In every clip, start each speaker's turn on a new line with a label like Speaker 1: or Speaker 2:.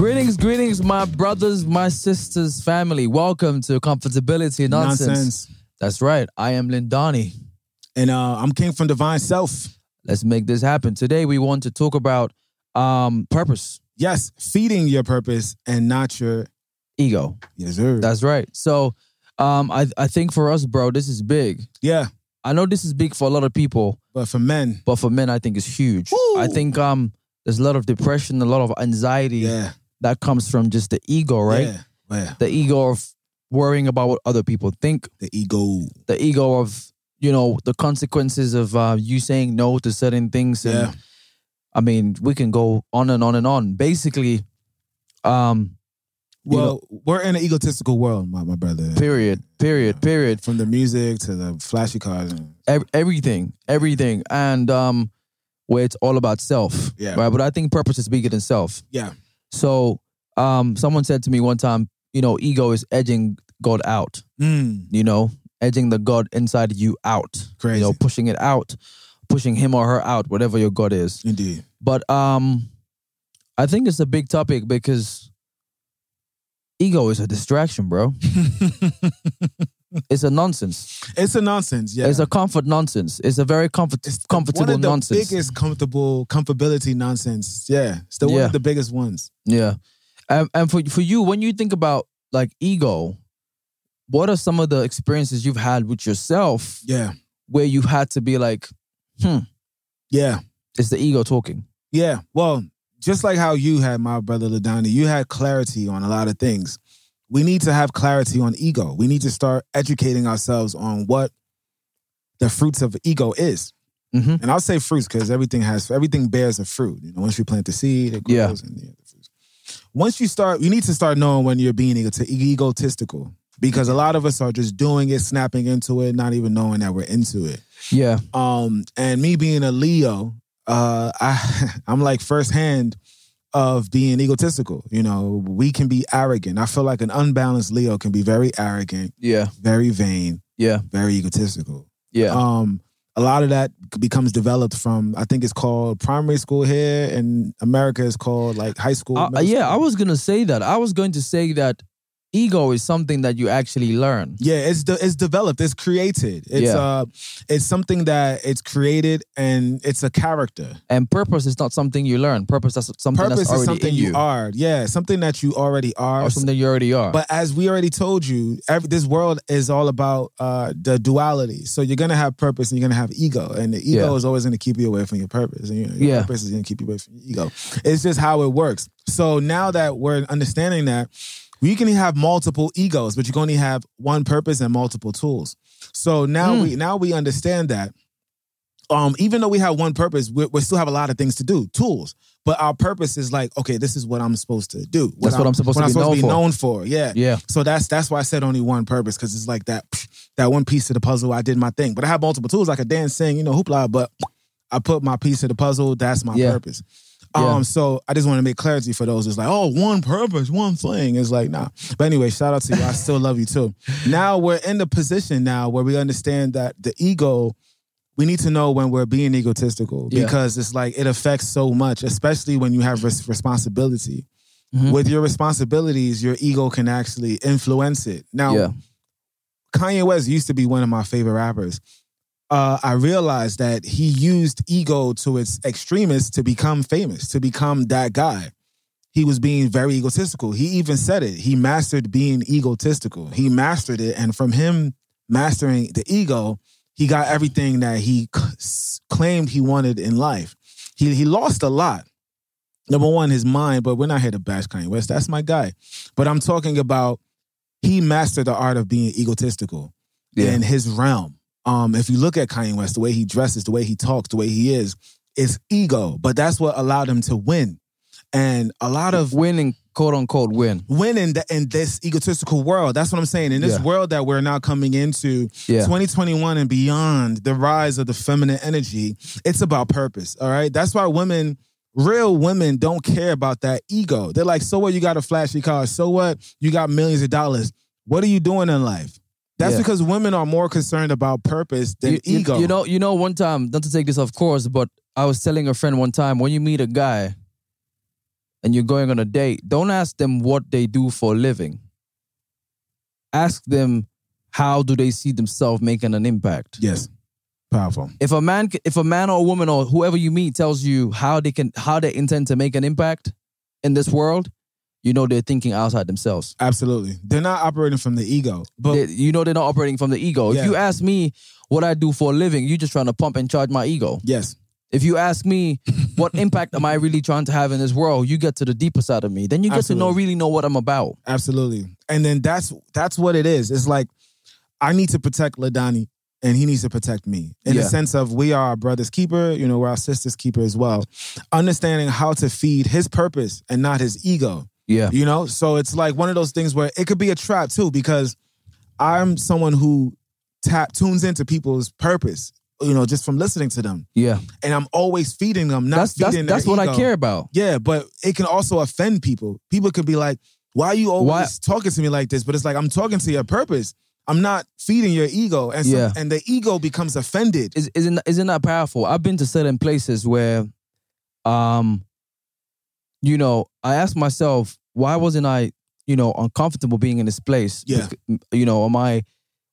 Speaker 1: Greetings, greetings, my brothers, my sisters, family. Welcome to Comfortability Nonsense.
Speaker 2: Nonsense.
Speaker 1: That's right. I am Lindani.
Speaker 2: And uh, I'm King from Divine Self.
Speaker 1: Let's make this happen. Today we want to talk about um purpose,
Speaker 2: Yes, feeding your purpose and not your
Speaker 1: ego.
Speaker 2: yes, sir.
Speaker 1: That's right. So um I I think for us, bro, this is big.
Speaker 2: yeah,
Speaker 1: I know this is big for a lot of people,
Speaker 2: but for men,
Speaker 1: but for men I think it's huge.
Speaker 2: Woo!
Speaker 1: I think um there's a lot of depression, a lot of anxiety
Speaker 2: yeah,
Speaker 1: that comes from just the ego, right?
Speaker 2: Yeah, yeah.
Speaker 1: The ego of worrying about what other people think,
Speaker 2: the ego.
Speaker 1: the ego of you know the consequences of uh, you saying no to certain things and
Speaker 2: Yeah.
Speaker 1: i mean we can go on and on and on basically um You
Speaker 2: Well, we're in an egotistical world, my, my brother.
Speaker 1: period period period
Speaker 2: From the music to the flashy cars. And,
Speaker 1: Ev- everything everything and um where it's all about self
Speaker 2: Yeah.
Speaker 1: right but i think purpose is bigger than self
Speaker 2: yeah,
Speaker 1: so um someone said to me one time you know ego is edging god out
Speaker 2: mm,
Speaker 1: you know edging the god inside you out
Speaker 2: Crazy.
Speaker 1: you know pushing it out pushing him or her out whatever your god is
Speaker 2: indeed.
Speaker 1: But um I think it's a big topic because ego is a distraction, bro. it's a nonsense.
Speaker 2: It's a nonsense. Yeah,
Speaker 1: It's a comfort nonsense. It's a very comfort
Speaker 2: It's the-
Speaker 1: comfortable
Speaker 2: one of the
Speaker 1: nonsense.
Speaker 2: biggest comfortable comfortability nonsense. Yeah, it's the one of the biggest ones.
Speaker 1: Yeah. And and for for you, when you think about like ego, what are some of the experiences you've had with yourself
Speaker 2: Yeah,
Speaker 1: where you've had to be like, hmm,
Speaker 2: yeah.
Speaker 1: it's the ego talking?
Speaker 2: Yeah. Well, just like how you had, my brother Lindani, you had clarity on a lot of things. We need to have clarity on ego. We need to start educating ourselves on what the fruits of ego is.
Speaker 1: Mhm.
Speaker 2: And I'll say fruits because everything has everything bears a fruit. You know, once you plant the seed, it grows.
Speaker 1: Yeah.
Speaker 2: And, yeah, fruits. Once you start, you need to start knowing when you're being ego- egotistical because a lot of us are just doing it, snapping into it, not even knowing that we're into it.
Speaker 1: Yeah.
Speaker 2: Um, and me being a Leo, uh, I I'm like firsthand of being egotistical. You know, we can be arrogant. I feel like an unbalanced Leo can be very arrogant,
Speaker 1: Yeah.
Speaker 2: very vain,
Speaker 1: Yeah.
Speaker 2: very egotistical.
Speaker 1: Yeah.
Speaker 2: Um, a lot of that becomes developed from I think it's called primary school here, in America is called like high school.
Speaker 1: Uh, yeah, I was gonna say that. I was going to say that ego is something that you actually learn.
Speaker 2: Yeah, it's de- it's developed, it's created. It's
Speaker 1: Yeah.
Speaker 2: uh it's something that it's created and it's a character.
Speaker 1: And purpose is not something you learn. Purpose is something
Speaker 2: Purpose
Speaker 1: that's
Speaker 2: is
Speaker 1: already
Speaker 2: something
Speaker 1: in
Speaker 2: you.
Speaker 1: you,
Speaker 2: are. Yeah, something that you already are.
Speaker 1: or something you already are.
Speaker 2: But as we already told you, every, this world is all about uh, the duality. So you're gonna have purpose and you're gonna have ego, and the ego
Speaker 1: Yeah.
Speaker 2: is always gonna keep you away from your purpose, and you know, your
Speaker 1: Yeah.
Speaker 2: purpose is gonna keep you away from your ego. It's just how it works. So now that we're understanding that, we can have multiple egos, but you can only have one purpose and multiple tools. So now
Speaker 1: Mm.
Speaker 2: we now we understand that. Um, even though we have one purpose, we, we still have a lot of things to do, tools. But our purpose is like, okay, this is what I'm supposed to do.
Speaker 1: That's what I'm supposed
Speaker 2: what
Speaker 1: to
Speaker 2: I'm
Speaker 1: be
Speaker 2: supposed
Speaker 1: known
Speaker 2: to be
Speaker 1: for.
Speaker 2: known for. Yeah.
Speaker 1: yeah,
Speaker 2: So that's that's why I said only one purpose because it's like that that one piece of the puzzle. I did my thing, but I have multiple tools. I could dance, sing, you know, hoopla. But I put my piece of the puzzle. That's my
Speaker 1: Yeah.
Speaker 2: purpose.
Speaker 1: Yeah.
Speaker 2: Um, so I just want to make clarity for those. It's like, oh, one purpose, one thing. It's like, nah. But anyway, shout out to you. I still love you too. Now we're in the position now where we understand that the ego. We need to know when we're being egotistical
Speaker 1: Yeah.
Speaker 2: because it's like it affects so much, especially when you have res- responsibility
Speaker 1: Mhm.
Speaker 2: with your responsibilities, your ego can actually influence it. Now,
Speaker 1: Yeah.
Speaker 2: Kanye West used to be one of my favorite rappers. Uh, I realized that he used ego to its extremist to become famous, to become that guy. He was being very egotistical. He even said it. He mastered being egotistical. He mastered it. And from him mastering the ego, he got everything that he c- claimed he wanted in life. He, he lost a lot number one, his mind, but we're not here to bash Kanye West. That's my guy. But I'm talking about he mastered the art of being egotistical
Speaker 1: Yeah.
Speaker 2: in his realm. Um, if you look at Kanye West, the way he dresses, the way he talks, the way he is, it's ego. But that's what allowed him to win. And a lot of
Speaker 1: winning, quote unquote, win.
Speaker 2: win in, the, in this egotistical world. That's what I'm saying. In this
Speaker 1: Yeah.
Speaker 2: world that we're now coming into,
Speaker 1: Yeah.
Speaker 2: 2021 and beyond, the rise of the feminine energy, it's about purpose. All right. That's why women, real women, don't care about that ego. They're like, so what? You got a flashy car. So what? You got millions of dollars. What are you doing in life? That's
Speaker 1: Yeah.
Speaker 2: because women are more concerned about purpose than
Speaker 1: You, you-
Speaker 2: ego.
Speaker 1: you know, you know, one time, not to take this off course, but I was telling a friend one time when you meet a guy and you're going on a date, don't ask them what they do for a living. Ask them how do they see themselves making an impact.
Speaker 2: Yes. Powerful.
Speaker 1: If a man, if a man or a woman or whoever you meet tells you how they can, how they intend to make an impact in this world, you know they're thinking outside themselves.
Speaker 2: Absolutely. They're not operating from the ego. But
Speaker 1: They- you know they're not operating from the ego.
Speaker 2: Yeah.
Speaker 1: If you ask me what I do for a living, you're just trying to pump and charge my ego.
Speaker 2: yes.
Speaker 1: If you ask me what impact am I really trying to have in this world, you get to the deeper side of me. Then you get to know really know what I'm about.
Speaker 2: Absolutely. And then that's that's what it is. It's like I need to protect Lindani and he needs to protect me. In
Speaker 1: Yeah.
Speaker 2: the sense of we are our brother's keeper, you know, we're our sister's keeper as well. Understanding how to feed his purpose and not his ego.
Speaker 1: Yeah.
Speaker 2: You know? So it's like one of those things where it could be a trap too, because I'm someone who tap tunes into people's purpose, you know, just from listening to them.
Speaker 1: Yeah.
Speaker 2: And I'm always feeding them, not
Speaker 1: That's that's
Speaker 2: feeding
Speaker 1: that's
Speaker 2: their
Speaker 1: what I care about.
Speaker 2: Yeah, but it can also offend people. People could be like, "Why are you always
Speaker 1: Why-
Speaker 2: talking to me like this?" But it's like I'm talking to your purpose. I'm not feeding your ego, and so,
Speaker 1: Yeah.
Speaker 2: and the ego becomes offended.
Speaker 1: Is isn't isn't that powerful? I've been to certain places where um you know, I ask myself, why wasn't I, you know, uncomfortable being in this place?
Speaker 2: Yeah.
Speaker 1: Bec- You know, am I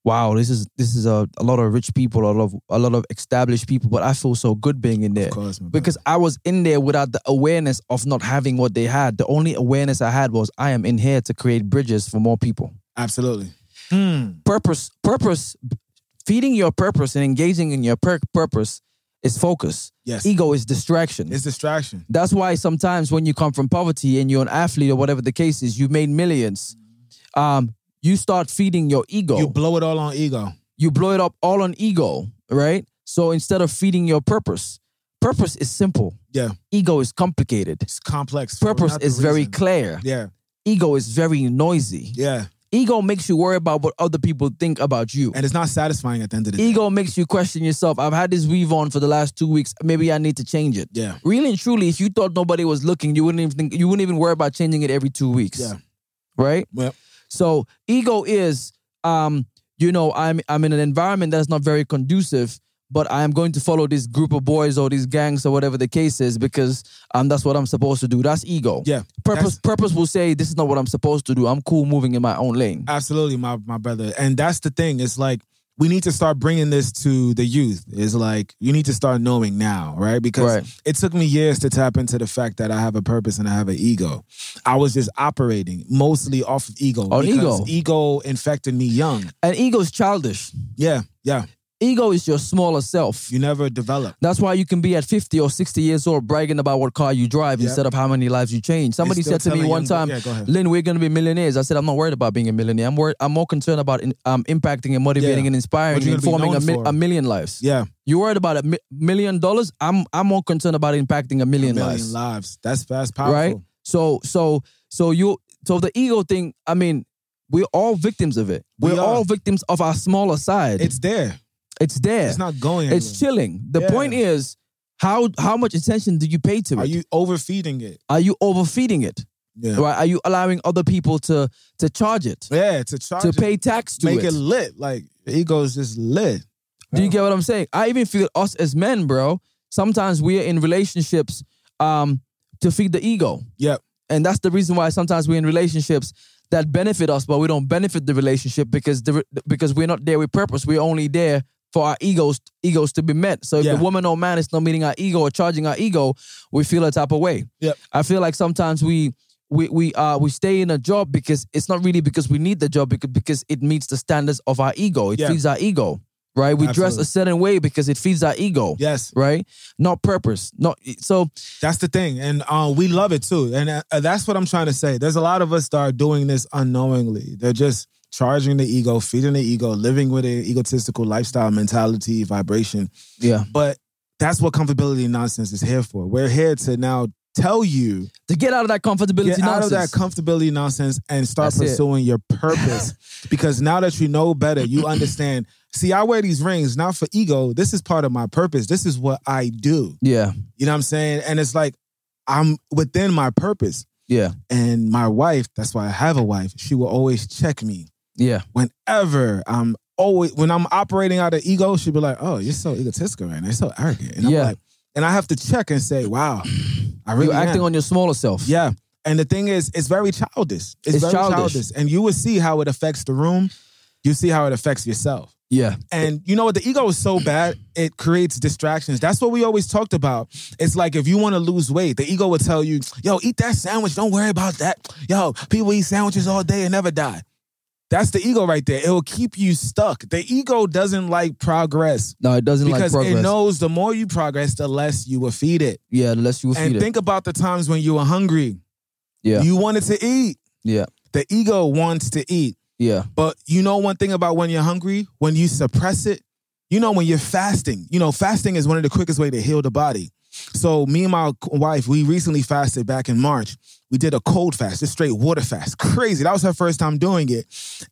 Speaker 1: wow, this is this is a, a lot of rich people, a lot of a lot of established people, but I feel so good being in there.
Speaker 2: Of course, my brother.
Speaker 1: Because I was in there without the awareness of not having what they had. The only awareness I had was I am in here to create bridges for more people.
Speaker 2: absolutely. Hmm.
Speaker 1: Purpose, purpose, feeding your purpose and engaging in your pur- purpose is focus.
Speaker 2: Yes,
Speaker 1: Ego is distraction.
Speaker 2: it's distraction.
Speaker 1: That's why sometimes when you come from poverty and you're an athlete or whatever the case is, you made millions. Um, you start feeding your ego.
Speaker 2: You blow it all on ego.
Speaker 1: you blow it up all on ego, right? So instead of feeding your purpose, purpose is simple.
Speaker 2: Yeah.
Speaker 1: Ego is complicated.
Speaker 2: It's complex.
Speaker 1: Purpose is very clear.
Speaker 2: Yeah,
Speaker 1: Ego is very noisy.
Speaker 2: yeah,
Speaker 1: Ego makes you worry about what other people think about you.
Speaker 2: and it's not satisfying at the end of the day.
Speaker 1: Ego makes you question yourself. I've had this weave on for the last two weeks. Maybe I need to change it.
Speaker 2: Yeah,
Speaker 1: Really and truly, if you thought nobody was looking, you wouldn't even think, you wouldn't even worry about changing it every two weeks.
Speaker 2: yeah,
Speaker 1: Right?
Speaker 2: Yep.
Speaker 1: So ego is um, you know, I'm I'm in an environment that's not very conducive, but I am going to follow this group of boys or these gangs or whatever the case is because um that's what I'm supposed to do. That's ego.
Speaker 2: yeah.
Speaker 1: Purpose purpose will say this is not what I'm supposed to do. I'm cool moving in my own lane.
Speaker 2: Absolutely, my my brother. And that's the thing. It's like we need to start bringing this to the youth. It's like you need to start knowing now, right? Because
Speaker 1: Right.
Speaker 2: it took me years to tap into the fact that I have a purpose and I have an ego. I was just operating mostly off of ego.
Speaker 1: On
Speaker 2: because
Speaker 1: ego.
Speaker 2: Ego infected me young.
Speaker 1: And ego is childish.
Speaker 2: Yeah, yeah.
Speaker 1: Ego is your smaller self.
Speaker 2: You never develop.
Speaker 1: That's why you can be at 50 or 60 years old bragging about what car you drive
Speaker 2: Yep.
Speaker 1: instead of how many lives you change. Somebody said to me one time,
Speaker 2: yeah.
Speaker 1: Lynn, we're going to be millionaires. I said, I'm not worried about being a millionaire. I'm worried, I'm more concerned about in, um, impacting and motivating
Speaker 2: Yeah.
Speaker 1: and inspiring and informing a, mi- a million lives.
Speaker 2: Yeah,
Speaker 1: You worried about a mi- million dollars? I'm I'm more concerned about impacting a
Speaker 2: a
Speaker 1: million,
Speaker 2: million
Speaker 1: lives.
Speaker 2: lives. That's that's powerful.
Speaker 1: Right? So so so you so the ego thing, I mean, we're all victims of it.
Speaker 2: We
Speaker 1: We're
Speaker 2: are.
Speaker 1: all victims of our smaller side.
Speaker 2: It's there.
Speaker 1: It's there.
Speaker 2: It's not going. Anywhere.
Speaker 1: It's chilling. The
Speaker 2: Yeah.
Speaker 1: point is, how how much attention do you pay to it?
Speaker 2: Are you overfeeding it?
Speaker 1: Are you overfeeding it?
Speaker 2: Yeah.
Speaker 1: Right? Are you allowing other people to to charge it,
Speaker 2: Yeah, to charge
Speaker 1: to
Speaker 2: it,
Speaker 1: pay tax to
Speaker 2: make
Speaker 1: it?
Speaker 2: it lit. Like the ego's just lit.
Speaker 1: Do you get what I'm saying? I even feel us as men, bro. Sometimes we are in relationships um to feed the ego,
Speaker 2: Yep.
Speaker 1: and that's the reason why sometimes we're in relationships that benefit us, but we don't benefit the relationship because the because we're not there with purpose. We're only there for our egos egos to be met. So if
Speaker 2: Yeah.
Speaker 1: the woman or man is not meeting our ego or charging our ego, we feel a type of way.
Speaker 2: Yep.
Speaker 1: I feel like sometimes we we we uh we stay in a job because it's not really because we need the job because because it meets the standards of our ego. It
Speaker 2: Yeah.
Speaker 1: feeds our ego, right? We dress a certain way because it feeds our ego,
Speaker 2: Yes,
Speaker 1: right? Not purpose. Not so.
Speaker 2: that's the thing, and uh, we love it too. And uh, that's what I'm trying to say. There's a lot of us that are doing this unknowingly. They're just charging the ego, feeding the ego, living with an egotistical lifestyle mentality, vibration.
Speaker 1: Yeah.
Speaker 2: But that's what comfortability nonsense is here for. We're here to now tell you
Speaker 1: To get out of that comfortability
Speaker 2: get out of that
Speaker 1: nonsense.
Speaker 2: comfortability nonsense and start
Speaker 1: That's it.
Speaker 2: pursuing your purpose. because now that you know better, you understand. See, I wear these rings not for ego. This is part of my purpose. This is what I do.
Speaker 1: yeah.
Speaker 2: You know what I'm saying? And it's like I'm within my purpose.
Speaker 1: Yeah.
Speaker 2: And my wife, that's why I have a wife, she will always check me
Speaker 1: Yeah.
Speaker 2: whenever I'm always when I'm operating out of ego, she'll be like, Oh, you're so egotistical right now. You're so arrogant. And I'm
Speaker 1: Yeah.
Speaker 2: like, and I have to check and say, Wow, I really
Speaker 1: You're acting
Speaker 2: am.
Speaker 1: on your smaller self.
Speaker 2: Yeah. And the thing is, it's very childish. It's,
Speaker 1: It's
Speaker 2: very
Speaker 1: childish.
Speaker 2: childish. And you will see how it affects the room. You see how it affects yourself.
Speaker 1: Yeah.
Speaker 2: And you know what? The ego is so bad, it creates distractions. That's what we always talked about. It's like if you want to lose weight, the ego will tell you, yo, eat that sandwich. Don't worry about that. Yo, people eat sandwiches all day and never die. That's the ego right there. It will keep you stuck. The ego doesn't like progress
Speaker 1: No, it doesn't
Speaker 2: because
Speaker 1: like progress.
Speaker 2: it knows the more you progress, the less you will feed it.
Speaker 1: yeah, unless you will feed
Speaker 2: And
Speaker 1: it.
Speaker 2: think about the times when you were hungry.
Speaker 1: yeah.
Speaker 2: You wanted to eat.
Speaker 1: yeah.
Speaker 2: The ego wants to eat.
Speaker 1: Yeah.
Speaker 2: But you know one thing about when you're hungry, when you suppress it, you know when you're fasting. You know, fasting is one of the quickest way to heal the body. So me and my wife, we recently fasted back in March. We did a cold fast, just straight water fast. Crazy. That was her first time doing it.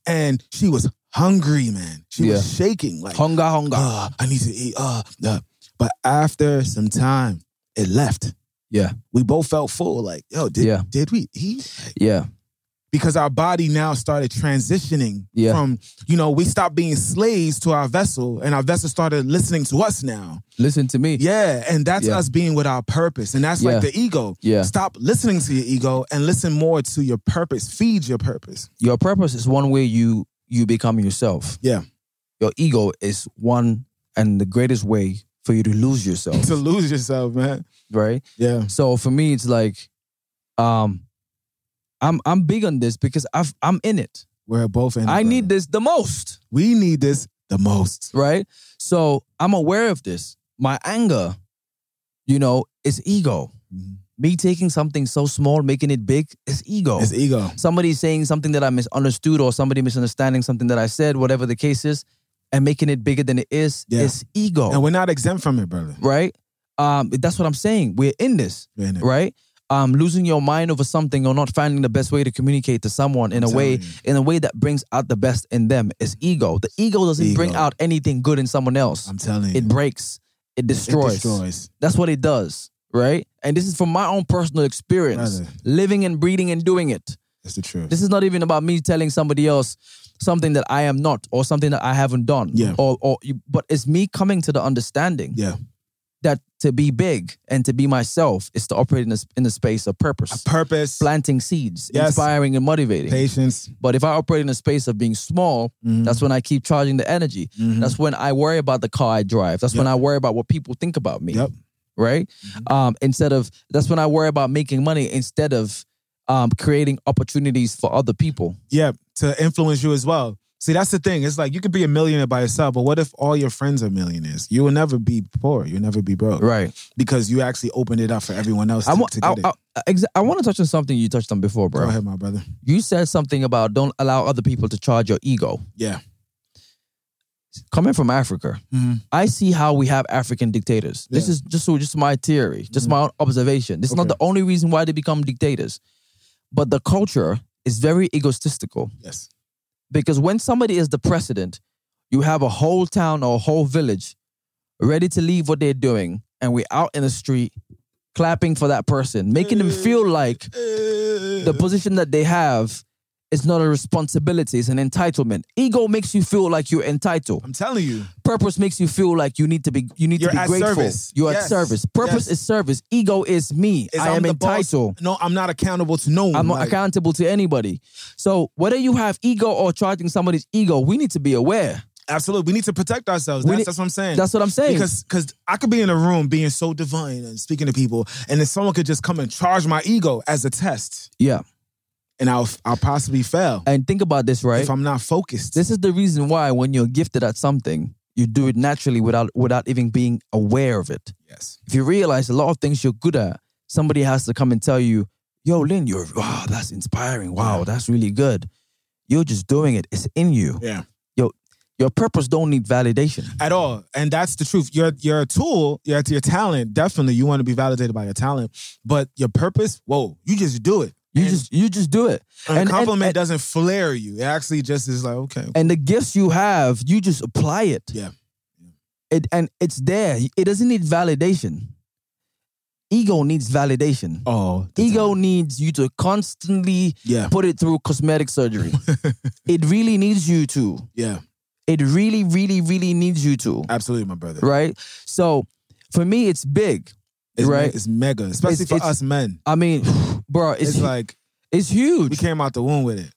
Speaker 2: And she was hungry, man. She was shaking like
Speaker 1: Hunger, hunger.
Speaker 2: "Ah, I need to eat. Uh, uh. But after some time, it left.
Speaker 1: yeah.
Speaker 2: We both felt full. Like, yo, did,
Speaker 1: Yeah.
Speaker 2: did we eat?
Speaker 1: Yeah.
Speaker 2: Because our body now started transitioning
Speaker 1: Yeah.
Speaker 2: from you know we stopped being slaves to our vessel and our vessel started listening to us now
Speaker 1: Listen to me.
Speaker 2: yeah and that's
Speaker 1: Yeah.
Speaker 2: us being with our purpose and that's
Speaker 1: Yeah.
Speaker 2: like the ego
Speaker 1: Yeah.
Speaker 2: stop listening to your ego and listen more to your purpose feed your purpose
Speaker 1: Your purpose is one way you you become yourself.
Speaker 2: yeah
Speaker 1: Your ego is one and the greatest way for you to lose yourself.
Speaker 2: to lose yourself man
Speaker 1: right?
Speaker 2: yeah
Speaker 1: So for me, it's like, um, I'm I'm big on this because I've I'm in it.
Speaker 2: we're both in it,
Speaker 1: I
Speaker 2: brother.
Speaker 1: need this the most,
Speaker 2: we need this the most
Speaker 1: right? So I'm aware of this. My anger, you know, is ego.
Speaker 2: Mhm.
Speaker 1: Me taking something so small, making it big, is ego.
Speaker 2: it's ego
Speaker 1: somebody saying something that I misunderstood or somebody misunderstanding something that I said, whatever the case is, and making it bigger than it is,
Speaker 2: Yeah.
Speaker 1: is ego.
Speaker 2: and we're not exempt from it brother
Speaker 1: right? Um, that's what I'm saying. We're in this,
Speaker 2: We're in it.
Speaker 1: right? Um, losing your mind over something or not finding the best way to communicate to someone in
Speaker 2: I'm
Speaker 1: a way
Speaker 2: you.
Speaker 1: in a way that brings out the best in them is ego. The ego doesn't bring out anything good in someone else.
Speaker 2: i'm telling you
Speaker 1: It breaks. It
Speaker 2: It
Speaker 1: destroys.
Speaker 2: destroys
Speaker 1: That's what it does, right? And this is from my own personal experience,
Speaker 2: Brother.
Speaker 1: living and breathing and doing it.
Speaker 2: that's the truth
Speaker 1: This is not even about me telling somebody else something that I am not or something that I haven't done.
Speaker 2: Yeah.
Speaker 1: Or or you- but it's me coming to the understanding
Speaker 2: yeah
Speaker 1: that to be big and to be myself is to operate in a, in a space of purpose, A
Speaker 2: purpose
Speaker 1: planting seeds,
Speaker 2: Yes.
Speaker 1: inspiring and motivating.
Speaker 2: patience
Speaker 1: But if I operate in a space of being small,
Speaker 2: Mhm.
Speaker 1: that's when I keep charging the energy.
Speaker 2: Mhm.
Speaker 1: That's when I worry about the car I drive. That's when I worry about what people think about me.
Speaker 2: Yep.
Speaker 1: Right? Um, instead of that's when I worry about making money instead of um, creating opportunities for other people.
Speaker 2: Yeah, to influence you as well. See, that's the thing. It's like you could be a millionaire by yourself, but what if all your friends are millionaires? You will never be poor. You'll never be broke.
Speaker 1: Right.
Speaker 2: Because you actually opened it up for everyone else to,
Speaker 1: I
Speaker 2: to
Speaker 1: I,
Speaker 2: get it.
Speaker 1: I, exa- I want to touch on something you touched on before, bro.
Speaker 2: Go ahead, my brother.
Speaker 1: You said something about don't allow other people to charge your ego.
Speaker 2: Yeah.
Speaker 1: Coming from Africa,
Speaker 2: Mhm.
Speaker 1: I see how we have African dictators. This is just just my theory, just my observation. This is not the only reason why they become dictators, but the culture is very egotistical.
Speaker 2: Yes.
Speaker 1: Because when somebody is the president, you have a whole town or a whole village ready to leave what they're doing, and we're out in the street clapping for that person, making them feel like the position that they have is not a responsibility, it's an entitlement. Ego makes you feel like you're entitled.
Speaker 2: I'm telling you.
Speaker 1: Purpose makes you feel like you need to be you need
Speaker 2: You're
Speaker 1: to be
Speaker 2: at
Speaker 1: grateful.
Speaker 2: service.
Speaker 1: You're
Speaker 2: Yes.
Speaker 1: at service. Purpose
Speaker 2: Yes.
Speaker 1: is service. Ego is me.
Speaker 2: Is
Speaker 1: I
Speaker 2: I'm
Speaker 1: am
Speaker 2: the boss.
Speaker 1: entitled.
Speaker 2: No, I'm not accountable to no one.
Speaker 1: I'm not
Speaker 2: Like,
Speaker 1: accountable to anybody. So whether you have ego or charging somebody's ego, we need to be aware.
Speaker 2: Absolutely. We need to protect ourselves.
Speaker 1: We
Speaker 2: That's,
Speaker 1: need-
Speaker 2: that's what I'm saying.
Speaker 1: That's what I'm saying.
Speaker 2: because because I could be in a room being so divine and speaking to people, and then someone could just come and charge my ego as a test,
Speaker 1: yeah.
Speaker 2: and I'll I'll possibly fail
Speaker 1: And think about this, right?
Speaker 2: if I'm not focused.
Speaker 1: This is the reason why when you're gifted at something, you do it naturally without without even being aware of it.
Speaker 2: yes.
Speaker 1: If you realize a lot of things you're good at, somebody has to come and tell you, "Yo, Lynn, you're wow, that's inspiring. Wow, that's really good." You're just doing it. It's in you.
Speaker 2: Yeah.
Speaker 1: Yo, your purpose don't need validation.
Speaker 2: At all, and that's the truth. You're you're a tool. You're your talent. Definitely, you want to be validated by your talent, but your purpose. Whoa, you just do it.
Speaker 1: You
Speaker 2: And-
Speaker 1: just you just do it.
Speaker 2: And,
Speaker 1: and-
Speaker 2: a compliment
Speaker 1: and-
Speaker 2: doesn't flare you. It actually just is like okay.
Speaker 1: And the gifts you have, you just apply it.
Speaker 2: Yeah.
Speaker 1: It and it's there. It doesn't need validation. Ego needs validation.
Speaker 2: Oh,
Speaker 1: Ego
Speaker 2: time.
Speaker 1: needs you to constantly
Speaker 2: Yeah,
Speaker 1: put it through cosmetic surgery. it really needs you to.
Speaker 2: yeah,
Speaker 1: It really, really, really needs you to.
Speaker 2: absolutely, my brother.
Speaker 1: Right? So for me, it's big.
Speaker 2: It's,
Speaker 1: Right.
Speaker 2: me- it's mega, especially
Speaker 1: It's-
Speaker 2: for
Speaker 1: it's-
Speaker 2: us men.
Speaker 1: I mean, bro, it's
Speaker 2: It's, like
Speaker 1: it's huge.
Speaker 2: we
Speaker 1: huge.
Speaker 2: came out the womb with it.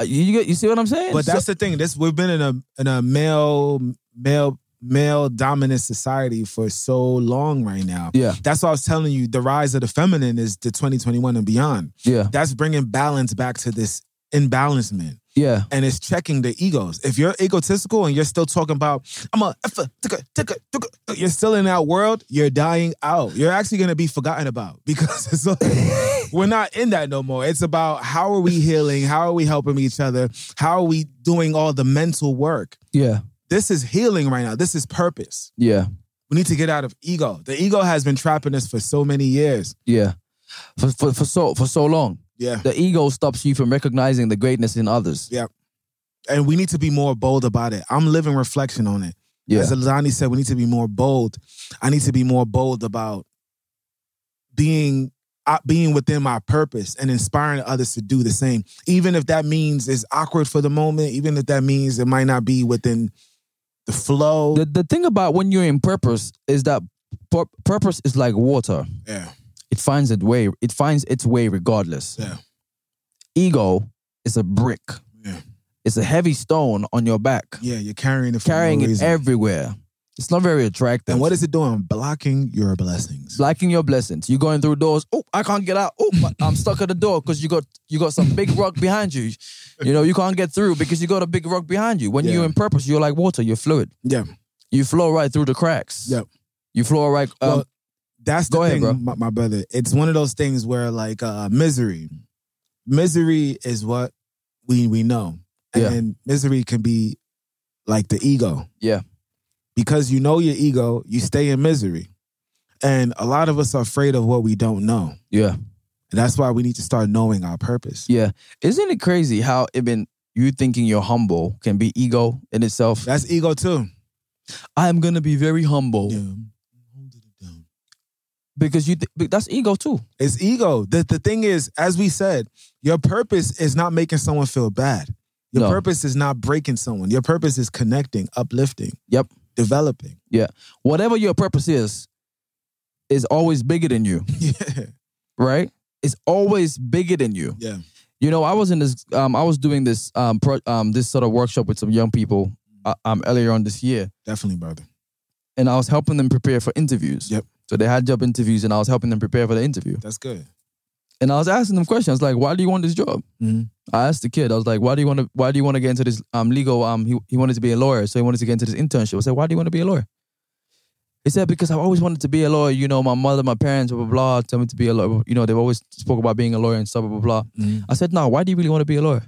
Speaker 1: Uh, You, you, get- you see what I'm saying?
Speaker 2: But
Speaker 1: So-
Speaker 2: that's the thing. This we've been in a in a male male male dominant society for so long right now.
Speaker 1: yeah,
Speaker 2: That's why I was telling you the rise of the feminine is the 2021 and beyond.
Speaker 1: yeah,
Speaker 2: That's bringing balance back to this imbalancement.
Speaker 1: Yeah,
Speaker 2: and it's checking the egos. If you're egotistical and you're still talking about I'm a effa, ticka, ticka, ticka," you're still in that world, you're dying out. You're actually gonna be forgotten about because it's like, we're not in that no more. It's about how are we healing, how are we helping each other, how are we doing all the mental work.
Speaker 1: yeah,
Speaker 2: This is healing right now. This is purpose.
Speaker 1: yeah,
Speaker 2: We need to get out of ego. The ego has been trapping us for so many years.
Speaker 1: yeah. For, for for so for so long,
Speaker 2: Yeah.
Speaker 1: the ego stops you from recognizing the greatness in others.
Speaker 2: Yeah. And we need to be more bold about it. I'm living reflection on it.
Speaker 1: Yeah,
Speaker 2: As Alani said, we need to be more bold. I need to be more bold about being uh, being within my purpose and inspiring others to do the same. Even if that means it's awkward for the moment, even if that means it might not be within the flow.
Speaker 1: the the thing about when you're in purpose is that pur- purpose is like water.
Speaker 2: yeah,
Speaker 1: It finds its way. It finds its way regardless.
Speaker 2: yeah,
Speaker 1: Ego is a brick.
Speaker 2: Yeah.
Speaker 1: It's a heavy stone on your back,
Speaker 2: yeah. You're carrying it,
Speaker 1: carrying
Speaker 2: no
Speaker 1: it
Speaker 2: reason.
Speaker 1: everywhere. It's not very attractive.
Speaker 2: And what is it doing? Blocking your blessings.
Speaker 1: blocking your blessings. You're going through doors. Oh, I can't get out. Oh, I'm stuck at the door because you got you got some big rock behind you. You know you can't get through because you got a big rock behind you. When
Speaker 2: Yeah.
Speaker 1: you're in purpose, you're like water. You're fluid.
Speaker 2: yeah,
Speaker 1: You flow right through the cracks.
Speaker 2: Yep.
Speaker 1: You flow right. Um,
Speaker 2: Well, that's the
Speaker 1: go ahead,
Speaker 2: thing,
Speaker 1: bro.
Speaker 2: My, my brother. It's one of those things where like uh misery. Misery is what we we know.
Speaker 1: Yeah.
Speaker 2: And misery can be like the ego.
Speaker 1: Yeah.
Speaker 2: Because you know your ego, you stay in misery. And a lot of us are afraid of what we don't know.
Speaker 1: yeah.
Speaker 2: And that's why we need to start knowing our purpose.
Speaker 1: Yeah. Isn't it crazy how even you thinking you're humble can be ego in itself?
Speaker 2: That's ego too.
Speaker 1: I'm gonna be very humble
Speaker 2: Yeah.
Speaker 1: Because you. Th- that's ego too.
Speaker 2: It's ego. The the thing is, as we said, your purpose is not making someone feel bad. Your
Speaker 1: No.
Speaker 2: purpose is not breaking someone. Your purpose is connecting, uplifting,
Speaker 1: Yep.
Speaker 2: developing. Yeah.
Speaker 1: Whatever your purpose is, is always bigger than you.
Speaker 2: yeah.
Speaker 1: Right? It's always bigger than you.
Speaker 2: Yeah.
Speaker 1: You know, I was in this. Um, I was doing this. Um, pro, um, this sort of workshop with some young people. Uh, um, earlier on this year,
Speaker 2: Definitely, brother.
Speaker 1: and I was helping them prepare for interviews.
Speaker 2: Yep.
Speaker 1: So they had job interviews, and I was helping them prepare for the interview.
Speaker 2: That's good.
Speaker 1: And I was asking them questions I was like, "Why do you want this job?"
Speaker 2: Mhm.
Speaker 1: I asked the kid. I was like, "Why do you want to? Why do you want to get into this um legal? Um, he he wanted to be a lawyer, so he wanted to get into this internship." I said, "Why do you want to be a lawyer?" He said, "Because I've always wanted to be a lawyer. You know, my mother, my parents, blah blah blah, tell me to be a lawyer. You know, they've always spoke about being a lawyer and stuff, blah blah blah."
Speaker 2: Mhm.
Speaker 1: I said, "No, why do you really want to be a lawyer?"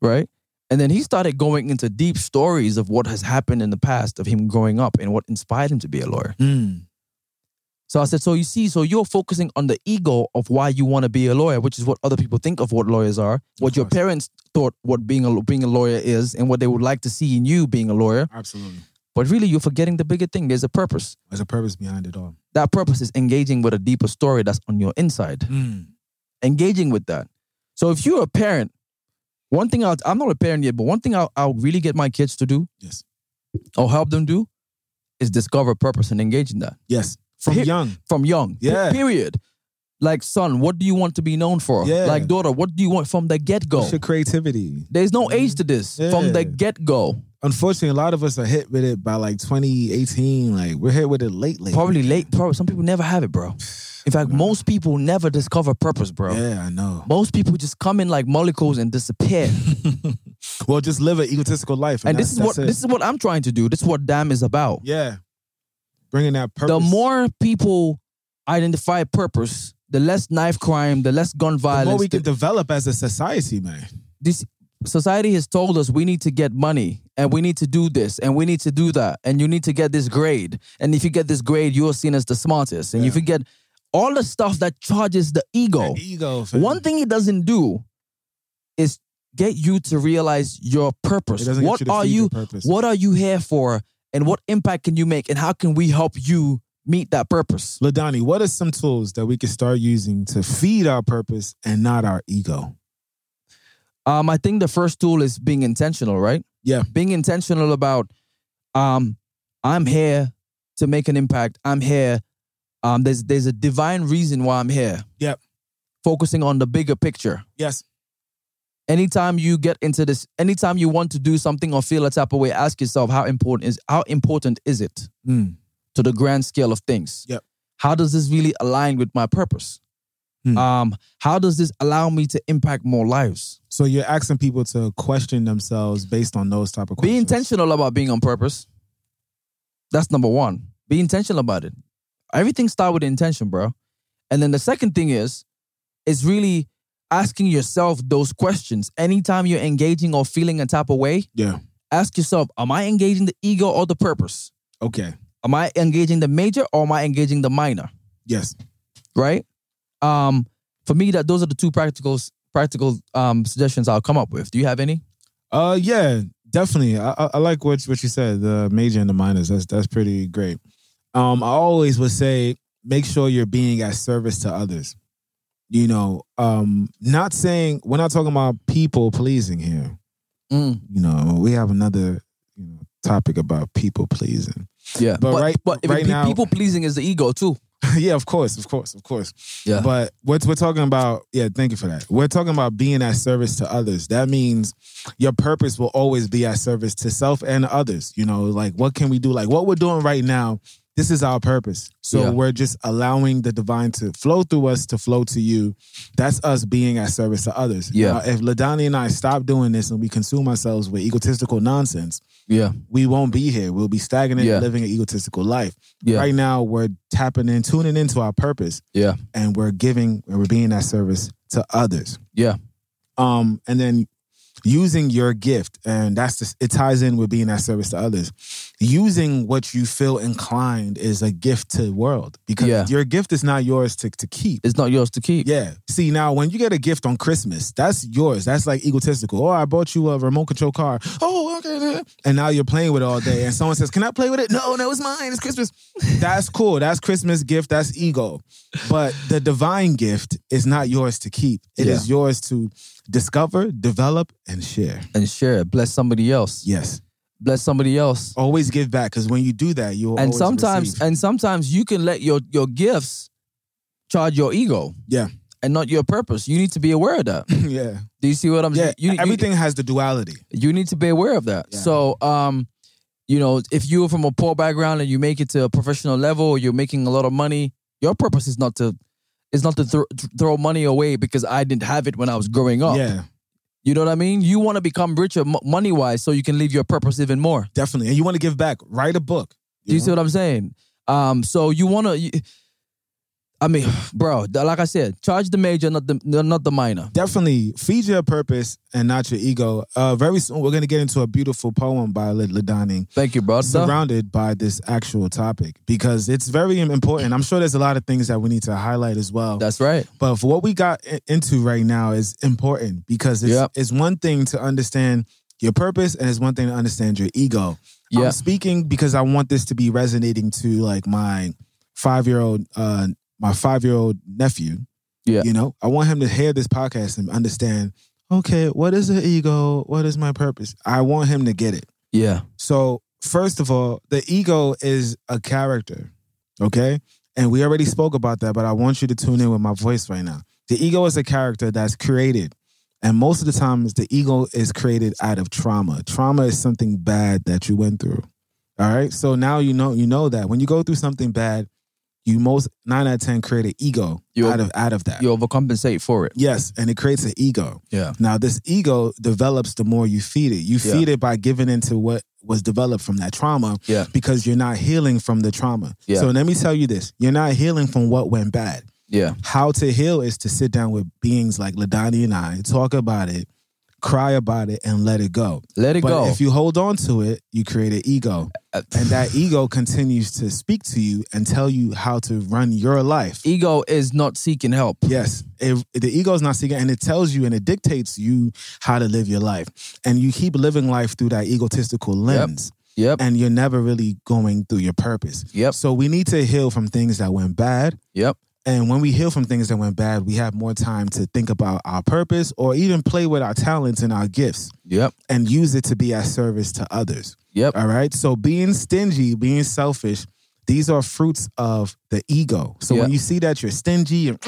Speaker 1: Right? And then he started going into deep stories of what has happened in the past of him growing up and what inspired him to be a lawyer.
Speaker 2: Mm.
Speaker 1: So I said, so you see, so you're focusing on the ego of why you want to be a lawyer, which is what other people think of what lawyers are, what your parents thought what being a being a lawyer is, and what they would like to see in you being a lawyer.
Speaker 2: Absolutely.
Speaker 1: But really, you're forgetting the bigger thing. There's a purpose.
Speaker 2: There's a purpose behind it all.
Speaker 1: That purpose is engaging with a deeper story that's on your inside.
Speaker 2: Mm.
Speaker 1: Engaging with that. So if you're a parent, one thing I'll, I'm not a parent yet, but one thing I'll, I'll really get my kids to do
Speaker 2: Yes.
Speaker 1: or help them do is discover purpose and engage in that.
Speaker 2: Yes. From
Speaker 1: Here-
Speaker 2: young.
Speaker 1: from young. Pe-
Speaker 2: Yeah.
Speaker 1: Period. Like, son, what do you want to be known for?
Speaker 2: Yeah.
Speaker 1: Like, daughter, what do you want from the get go?
Speaker 2: Your creativity?
Speaker 1: There's no age to this. From the get go.
Speaker 2: Unfortunately, a lot of us are hit with it by like 2018. Like we're hit with it late, late.
Speaker 1: Probably late. Probably some people never have it, bro. In fact, most people never discover purpose, bro.
Speaker 2: Yeah, I know.
Speaker 1: Most people just come in like molecules and disappear.
Speaker 2: Well, just live an egotistical life.
Speaker 1: and this is what
Speaker 2: it.
Speaker 1: this is what I'm trying to do. This is what Damn is about.
Speaker 2: Yeah. Bringing that purpose.
Speaker 1: The more people identify purpose, the less knife crime, the less gun
Speaker 2: the
Speaker 1: violence.
Speaker 2: more we
Speaker 1: the-
Speaker 2: can develop as a society, man.
Speaker 1: this society has told us we need to get money and we need to do this and we need to do that and you need to get this grade and if you get this grade you're seen as the smartest and if you get all the stuff that charges the ego
Speaker 2: That ego. fam.
Speaker 1: one thing it doesn't do is get you to realize your purpose what
Speaker 2: you
Speaker 1: are you
Speaker 2: your purpose.
Speaker 1: what are you here for and what impact can you make and how can we help you meet that purpose
Speaker 2: Lindani, what are some tools that we can start using to feed our purpose and not our ego?
Speaker 1: Um, I think the first tool is being intentional, right?
Speaker 2: Yeah.
Speaker 1: Being intentional about um, I'm here to make an impact. I'm here Um, there's there's a divine reason why I'm here.
Speaker 2: Yep.
Speaker 1: Focusing on the bigger picture.
Speaker 2: Yes.
Speaker 1: Anytime you get into this, anytime you want to do something or feel a type of way, ask yourself how important is how important is it
Speaker 2: Mm.
Speaker 1: to the grand scale of things?
Speaker 2: Yep.
Speaker 1: How does this really align with my purpose?
Speaker 2: Hmm.
Speaker 1: Um, how does this allow me to impact more lives?
Speaker 2: So you're asking people to question themselves based on those type of questions.
Speaker 1: Be intentional about being on purpose. That's number one. Be intentional about it. Everything start with intention, bro. And then the second thing is, is really asking yourself those questions. Anytime you're engaging or feeling a type of way,
Speaker 2: Yeah.
Speaker 1: ask yourself, am I engaging the ego or the purpose?
Speaker 2: Okay.
Speaker 1: Am I engaging the major or am I engaging the minor?
Speaker 2: Yes.
Speaker 1: Right? Um, for me, that those are the two practical practical um suggestions I'll come up with. Do you have any?
Speaker 2: Uh, yeah, definitely. I, I, I like what what you said. The major and the minors. That's that's pretty great. Um, I always would say make sure you're being at service to others. You know, um, not saying we're not talking about people pleasing here.
Speaker 1: Mm,
Speaker 2: You know, we have another you know topic about people pleasing.
Speaker 1: yeah,
Speaker 2: But right-
Speaker 1: but
Speaker 2: right now-
Speaker 1: people pleasing is the ego too.
Speaker 2: yeah, of course, of course, of course.
Speaker 1: Yeah.
Speaker 2: But what we're talking about, yeah, thank you for that. We're talking about being at service to others. That means your purpose will always be at service to self and others. You know, like what can we do? Like what we're doing right now, this is our purpose. So
Speaker 1: Yeah.
Speaker 2: we're just allowing the divine to flow through us to flow to you. That's us being at service to others.
Speaker 1: Yeah.
Speaker 2: Now, if Lindani and I stop doing this and we consume ourselves with egotistical nonsense,
Speaker 1: Yeah,
Speaker 2: we won't be here. We'll be stagnant
Speaker 1: Yeah.
Speaker 2: and living an egotistical life.
Speaker 1: yeah,
Speaker 2: Right now, we're tapping in, tuning into our purpose
Speaker 1: yeah,
Speaker 2: and we're giving and we're being that service to others.
Speaker 1: yeah,
Speaker 2: Um, and then using your gift, and that's just it ties in with being that service to others. Using what you feel inclined is a gift to the world because
Speaker 1: Yeah.
Speaker 2: your gift is not yours to, to keep.
Speaker 1: it's not yours to keep.
Speaker 2: Yeah. See, now when you get a gift on Christmas, that's yours. That's like egotistical. Oh, I bought you a remote control car. Oh, okay. And now you're playing with it all day. And someone says, Can I play with it? No, no, it's mine. It's Christmas. That's cool. That's Christmas gift. That's ego. But the divine gift is not yours to keep. It is
Speaker 1: Yeah.
Speaker 2: yours to discover, develop, and share.
Speaker 1: and share. Bless somebody else.
Speaker 2: Yes.
Speaker 1: Bless somebody else.
Speaker 2: Always give back because when you do that, you'll
Speaker 1: and sometimes
Speaker 2: receive.
Speaker 1: and sometimes you can let your your gifts charge your ego
Speaker 2: Yeah.
Speaker 1: and not your purpose. You need to be aware of that.
Speaker 2: yeah.
Speaker 1: Do you see what I'm
Speaker 2: Yeah.
Speaker 1: saying? You, you-
Speaker 2: Everything has the duality.
Speaker 1: you need to be aware of that.
Speaker 2: Yeah.
Speaker 1: So, um, you know, if you're from a poor background and you make it to a professional level, you're making a lot of money, your purpose is not to is not to thro- throw money away because I didn't have it when I was growing up.
Speaker 2: Yeah.
Speaker 1: You know what I mean? You want to become richer money wise so you can live your purpose even more.
Speaker 2: Definitely. And you want to give back. Write a book.
Speaker 1: Do you
Speaker 2: know?
Speaker 1: see what I'm saying? Um, so you want to. I mean, bro, like I said, charge the major, not the not the minor.
Speaker 2: definitely feed your purpose and not your ego. Uh, very soon, we're going to get into a beautiful poem by Lindani,
Speaker 1: Thank you, bro.
Speaker 2: surrounded by this actual topic because it's very important. I'm sure there's a lot of things that we need to highlight as well.
Speaker 1: That's right.
Speaker 2: but for what we got into right now is important because it's,
Speaker 1: Yep.
Speaker 2: it's one thing to understand your purpose and it's one thing to understand your ego.
Speaker 1: Yeah.
Speaker 2: I'm speaking because I want this to be resonating to like my five year old, uh, my five year old nephew.
Speaker 1: Yeah.
Speaker 2: You know, I want him to hear this podcast and understand, okay, what is the ego? What is my purpose? I want him to get it.
Speaker 1: Yeah.
Speaker 2: So, first of all, the ego is a character, okay? And we already spoke about that, but I want you to tune in with my voice right now. The ego is a character that's created. And most of the times, the ego is created out of trauma. Trauma is something bad that you went through. All right. So now you know you know that when you go through something bad, you most nine out of ten create an ego
Speaker 1: You-
Speaker 2: out of out of that.
Speaker 1: You overcompensate for it.
Speaker 2: Yes, and it creates an ego.
Speaker 1: Yeah.
Speaker 2: Now, this ego develops the more you feed it. You
Speaker 1: Yeah.
Speaker 2: feed it by giving into what was developed from that trauma
Speaker 1: Yeah.
Speaker 2: because you're not healing from the trauma.
Speaker 1: Yeah.
Speaker 2: So let me tell you this you're not healing from what went bad.
Speaker 1: Yeah.
Speaker 2: How to heal is to sit down with beings like Lindani and I, talk about it, cry about it, and let it go.
Speaker 1: Let it
Speaker 2: but
Speaker 1: go.
Speaker 2: if you hold on to it, you create an ego.
Speaker 1: Uh,
Speaker 2: And that ego continues to speak to you and tell you how to run your life.
Speaker 1: ego is not seeking help.
Speaker 2: Yes, it, the ego is not seeking, and it tells you and it dictates you how to live your life, and you keep living life through that egotistical lens,
Speaker 1: Yep.
Speaker 2: and you're never really going through your purpose.
Speaker 1: Yep.
Speaker 2: So we need to heal from things that went bad,
Speaker 1: Yep.
Speaker 2: And when we heal from things that went bad, we have more time to think about our purpose or even play with our talents and our gifts
Speaker 1: Yep.
Speaker 2: and use it to be at service to others.
Speaker 1: Yep.
Speaker 2: All right. So being stingy, being selfish, These are fruits of the ego. So
Speaker 1: Yeah.
Speaker 2: when you see that you're stingy, and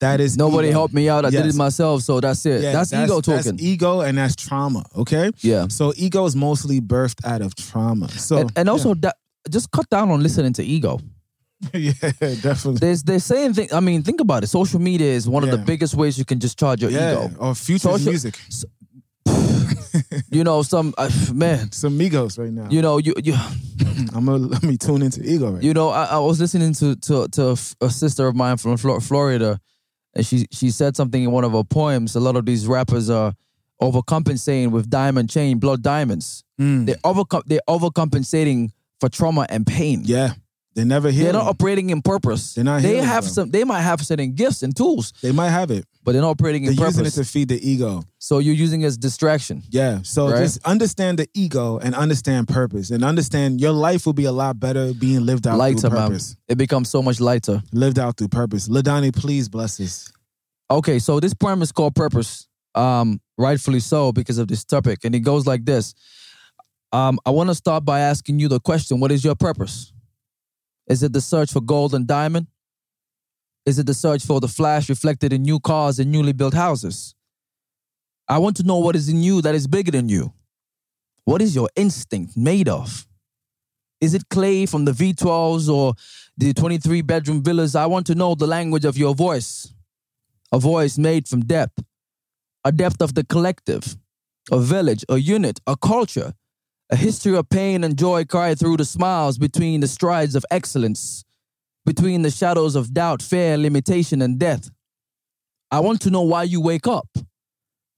Speaker 2: that is
Speaker 1: Nobody
Speaker 2: ego.
Speaker 1: helped me out. I did it myself. So that's it.
Speaker 2: Yeah,
Speaker 1: that's, ego talking.
Speaker 2: That's ego and that's trauma. Okay.
Speaker 1: yeah.
Speaker 2: So ego is mostly birthed out of trauma. So
Speaker 1: and, and also that just cut down on listening to ego.
Speaker 2: yeah, definitely.
Speaker 1: There's they're saying thing. I mean, think about it. Social media is one of the biggest ways you can just charge your
Speaker 2: Yeah,
Speaker 1: ego.
Speaker 2: or future
Speaker 1: Social-
Speaker 2: music.
Speaker 1: You know, some uh, man.
Speaker 2: Some Migos right now.
Speaker 1: You know, you you
Speaker 2: I'm gonna let me tune into ego right
Speaker 1: you know. I, I was listening to to to a sister of mine from Florida, and she she said something in one of her poems. A lot of these rappers are overcompensating with diamond chain, blood diamonds.
Speaker 2: Mm.
Speaker 1: They're overcom- they're overcompensating for trauma and pain.
Speaker 2: Yeah, they never hear.
Speaker 1: They're not operating in purpose.
Speaker 2: They're not
Speaker 1: They
Speaker 2: healing,
Speaker 1: have some. They might have certain gifts and tools,
Speaker 2: They might have it.
Speaker 1: but they're not operating
Speaker 2: They're
Speaker 1: in
Speaker 2: using it
Speaker 1: purpose.
Speaker 2: to feed the ego.
Speaker 1: so you're using it as distraction.
Speaker 2: Yeah. So
Speaker 1: Right.
Speaker 2: just understand the ego and understand purpose and understand your life will be a lot better being lived out
Speaker 1: Lighter,
Speaker 2: through
Speaker 1: man.
Speaker 2: purpose.
Speaker 1: It becomes so much lighter.
Speaker 2: Lived out through purpose. Lindani, please bless us.
Speaker 1: Okay, so this poem is called Purpose, um, rightfully so because of this topic, and it goes like this. Um, I want to start by asking you the question: What is your purpose? Is it the search for gold and diamond? Is it the search for the flash reflected in new cars and newly built houses? I want to know what is in you that is bigger than you. What is your instinct made of? Is it clay from the V12s or the 23 bedroom villas? I want to know the language of your voice a voice made from depth, a depth of the collective, a village, a unit, a culture, a history of pain and joy cried through the smiles between the strides of excellence, between the shadows of doubt, fear, limitation, and death. I want to know why you wake up.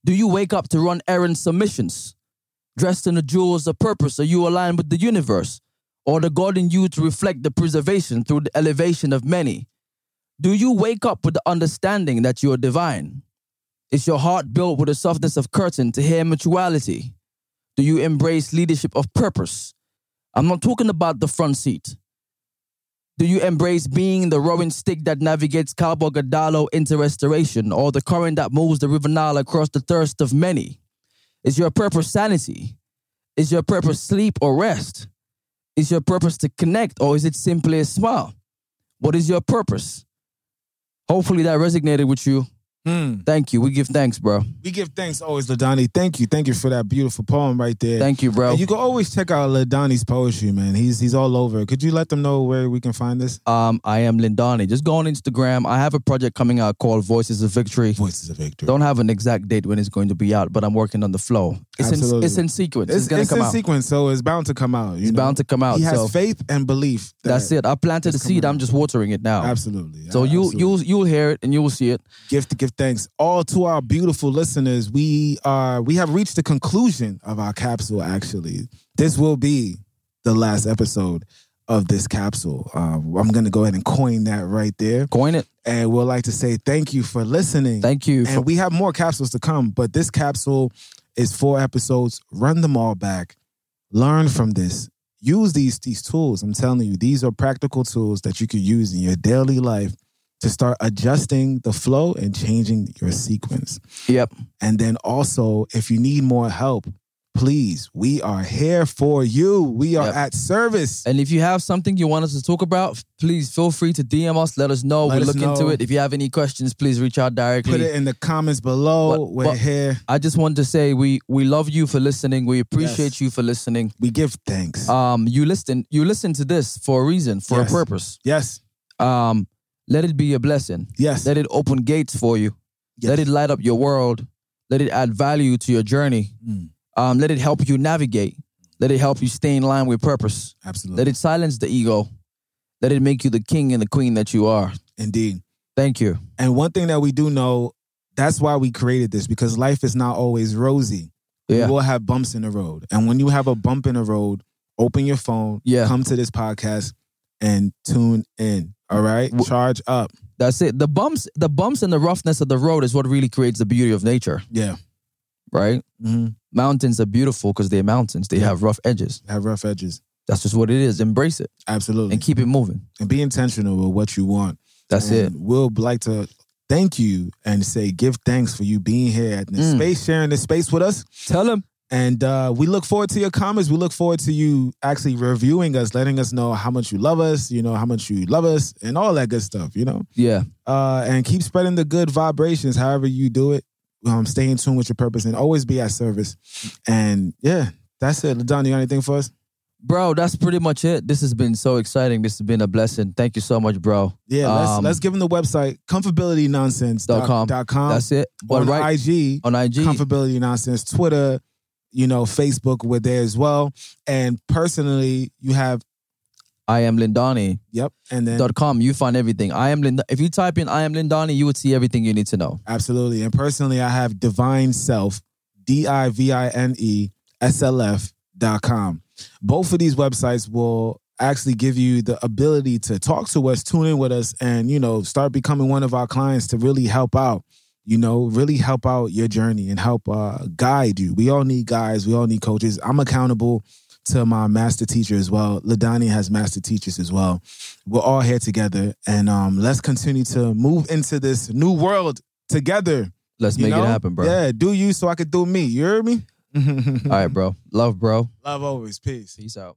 Speaker 1: Do you wake up to run errand submissions? Dressed in the jewels of purpose, are you aligned with the universe? Or the God in you to reflect the preservation through the elevation of many? Do you wake up with the understanding that you are divine? Is your heart built with the softness of curtain to hear mutuality? Do you embrace leadership of purpose? I'm not talking about the front seat. Do you embrace being the rowing stick that navigates Cabo Gadalo into restoration or the current that moves the River Nile across the thirst of many? Is your purpose sanity? Is your purpose sleep or rest? Is your purpose to connect or is it simply a smile? What is your purpose? Hopefully that resonated with you.
Speaker 2: Hmm.
Speaker 1: Thank you. We give thanks, bro.
Speaker 2: We give thanks always, Lindani. Thank you. Thank you for that beautiful poem right there.
Speaker 1: Thank you, bro.
Speaker 2: And you can always check out Lindani's poetry, man. He's he's all over. Could you let them know where we can find this?
Speaker 1: Um, I am Lindani. Just go on Instagram. I have a project coming out called Voices of Victory.
Speaker 2: Voices of Victory.
Speaker 1: Don't have an exact date when it's going to be out, but I'm working on the flow. It's in
Speaker 2: Absolutely.
Speaker 1: it's in sequence. It's,
Speaker 2: It's,
Speaker 1: gonna
Speaker 2: it's
Speaker 1: come
Speaker 2: in
Speaker 1: out.
Speaker 2: sequence, so it's bound to come out. You
Speaker 1: It's
Speaker 2: know?
Speaker 1: bound to come out.
Speaker 2: He has
Speaker 1: so
Speaker 2: faith and belief. that-
Speaker 1: that's it. I planted the seed. I'm just watering it now.
Speaker 2: Absolutely.
Speaker 1: So you
Speaker 2: Absolutely.
Speaker 1: you'll you'll hear it and you will see it.
Speaker 2: give to give thanks all to our beautiful listeners. We are we have reached the conclusion of our capsule actually. This will be the last episode of this capsule. Uh, i'm gonna go ahead and coin that right there.
Speaker 1: Coin it.
Speaker 2: and we'd like to say thank you for listening.
Speaker 1: Thank you. For,
Speaker 2: and we have more capsules to come but this capsule is four episodes. Run them all back. Learn from this. Use these these tools. I'm telling you these are practical tools that you can use in your daily life to start adjusting the flow and changing your sequence
Speaker 1: yep.
Speaker 2: and then also if you need more help please we are here for you we are
Speaker 1: Yep.
Speaker 2: at service
Speaker 1: And if you have something you want us to talk about, please feel free to DM us. Let us know.
Speaker 2: Let
Speaker 1: we
Speaker 2: us
Speaker 1: look into it. If you have any questions, please reach out directly.
Speaker 2: put it in the comments below
Speaker 1: But-
Speaker 2: we're
Speaker 1: but-
Speaker 2: here
Speaker 1: I just wanted to say we we love you for listening. We appreciate
Speaker 2: Yes.
Speaker 1: you for listening.
Speaker 2: we give thanks
Speaker 1: Um, you listen you listen to this for a reason, for
Speaker 2: Yes.
Speaker 1: a purpose.
Speaker 2: yes
Speaker 1: Um, let it be a blessing.
Speaker 2: yes
Speaker 1: Let it open gates for you.
Speaker 2: yes.
Speaker 1: Let it light up your world. Let it add value to your journey.
Speaker 2: Mm,
Speaker 1: Um, let it help you navigate. Let it help you stay in line with purpose.
Speaker 2: absolutely
Speaker 1: Let it silence the ego. Let it make you the king and the queen that you are.
Speaker 2: indeed
Speaker 1: Thank you.
Speaker 2: and one thing that we do know that's why we created this because life is not always rosy
Speaker 1: Yeah.
Speaker 2: you will have bumps in the road and when you have a bump in the road open your phone
Speaker 1: Yeah.
Speaker 2: come to this podcast and tune in all right charge up
Speaker 1: That's it. The bumps, the bumps and the roughness of the road is what really creates the beauty of nature,
Speaker 2: yeah
Speaker 1: right?
Speaker 2: hmm
Speaker 1: Mountains are beautiful because they're mountains. They
Speaker 2: Yeah.
Speaker 1: have rough edges.
Speaker 2: have rough edges
Speaker 1: That's just what it is. Embrace it
Speaker 2: absolutely
Speaker 1: and keep it moving.
Speaker 2: and be intentional with what you want
Speaker 1: That's
Speaker 2: And
Speaker 1: it.
Speaker 2: we'll like to thank you and say give thanks for you being here at this
Speaker 1: Mm.
Speaker 2: space sharing this space with us
Speaker 1: Tell them.
Speaker 2: And uh, we look forward to your comments. We look forward to you actually reviewing us, letting us know how much you love us, you know, how much you love us, and all that good stuff, you know?
Speaker 1: Yeah.
Speaker 2: Uh, and keep spreading the good vibrations, however you do it. Um, stay in tune with your purpose and always be at service. And yeah, that's it. Don, you got anything for us?
Speaker 1: Bro, that's pretty much it. This has been so exciting. This has been a blessing. Thank you so much, bro.
Speaker 2: Yeah, let's
Speaker 1: Um,
Speaker 2: let's give them the website comfortabilitynonsense.com.
Speaker 1: Dot com.
Speaker 2: Dot com.
Speaker 1: That's it. But
Speaker 2: on
Speaker 1: right
Speaker 2: IG,
Speaker 1: on IG.
Speaker 2: comfortability nonsense, Twitter, you know, Facebook, we're there as well. And personally, you have
Speaker 1: I am Lindani.
Speaker 2: yep, and then
Speaker 1: Dot com. You find everything. I am Lind. If you type in I am Lindani, you would see everything you need to know.
Speaker 2: absolutely. And personally, I have divine self, D I V I N E S L F dot com. Both of these websites will actually give you the ability to talk to us, tune in with us, and you know, start becoming one of our clients to really help out. You know, really help out your journey and help uh, guide you. We all need guys. We all need coaches. I'm accountable to my master teacher as well. Lindani has master teachers as well. We're all here together, and um, let's continue to move into this new world together.
Speaker 1: Let's make
Speaker 2: know?
Speaker 1: it happen, bro.
Speaker 2: Yeah, do you so I could do me. You hear me?
Speaker 1: All right, bro. Love, bro.
Speaker 2: Love always. Peace.
Speaker 1: Peace out.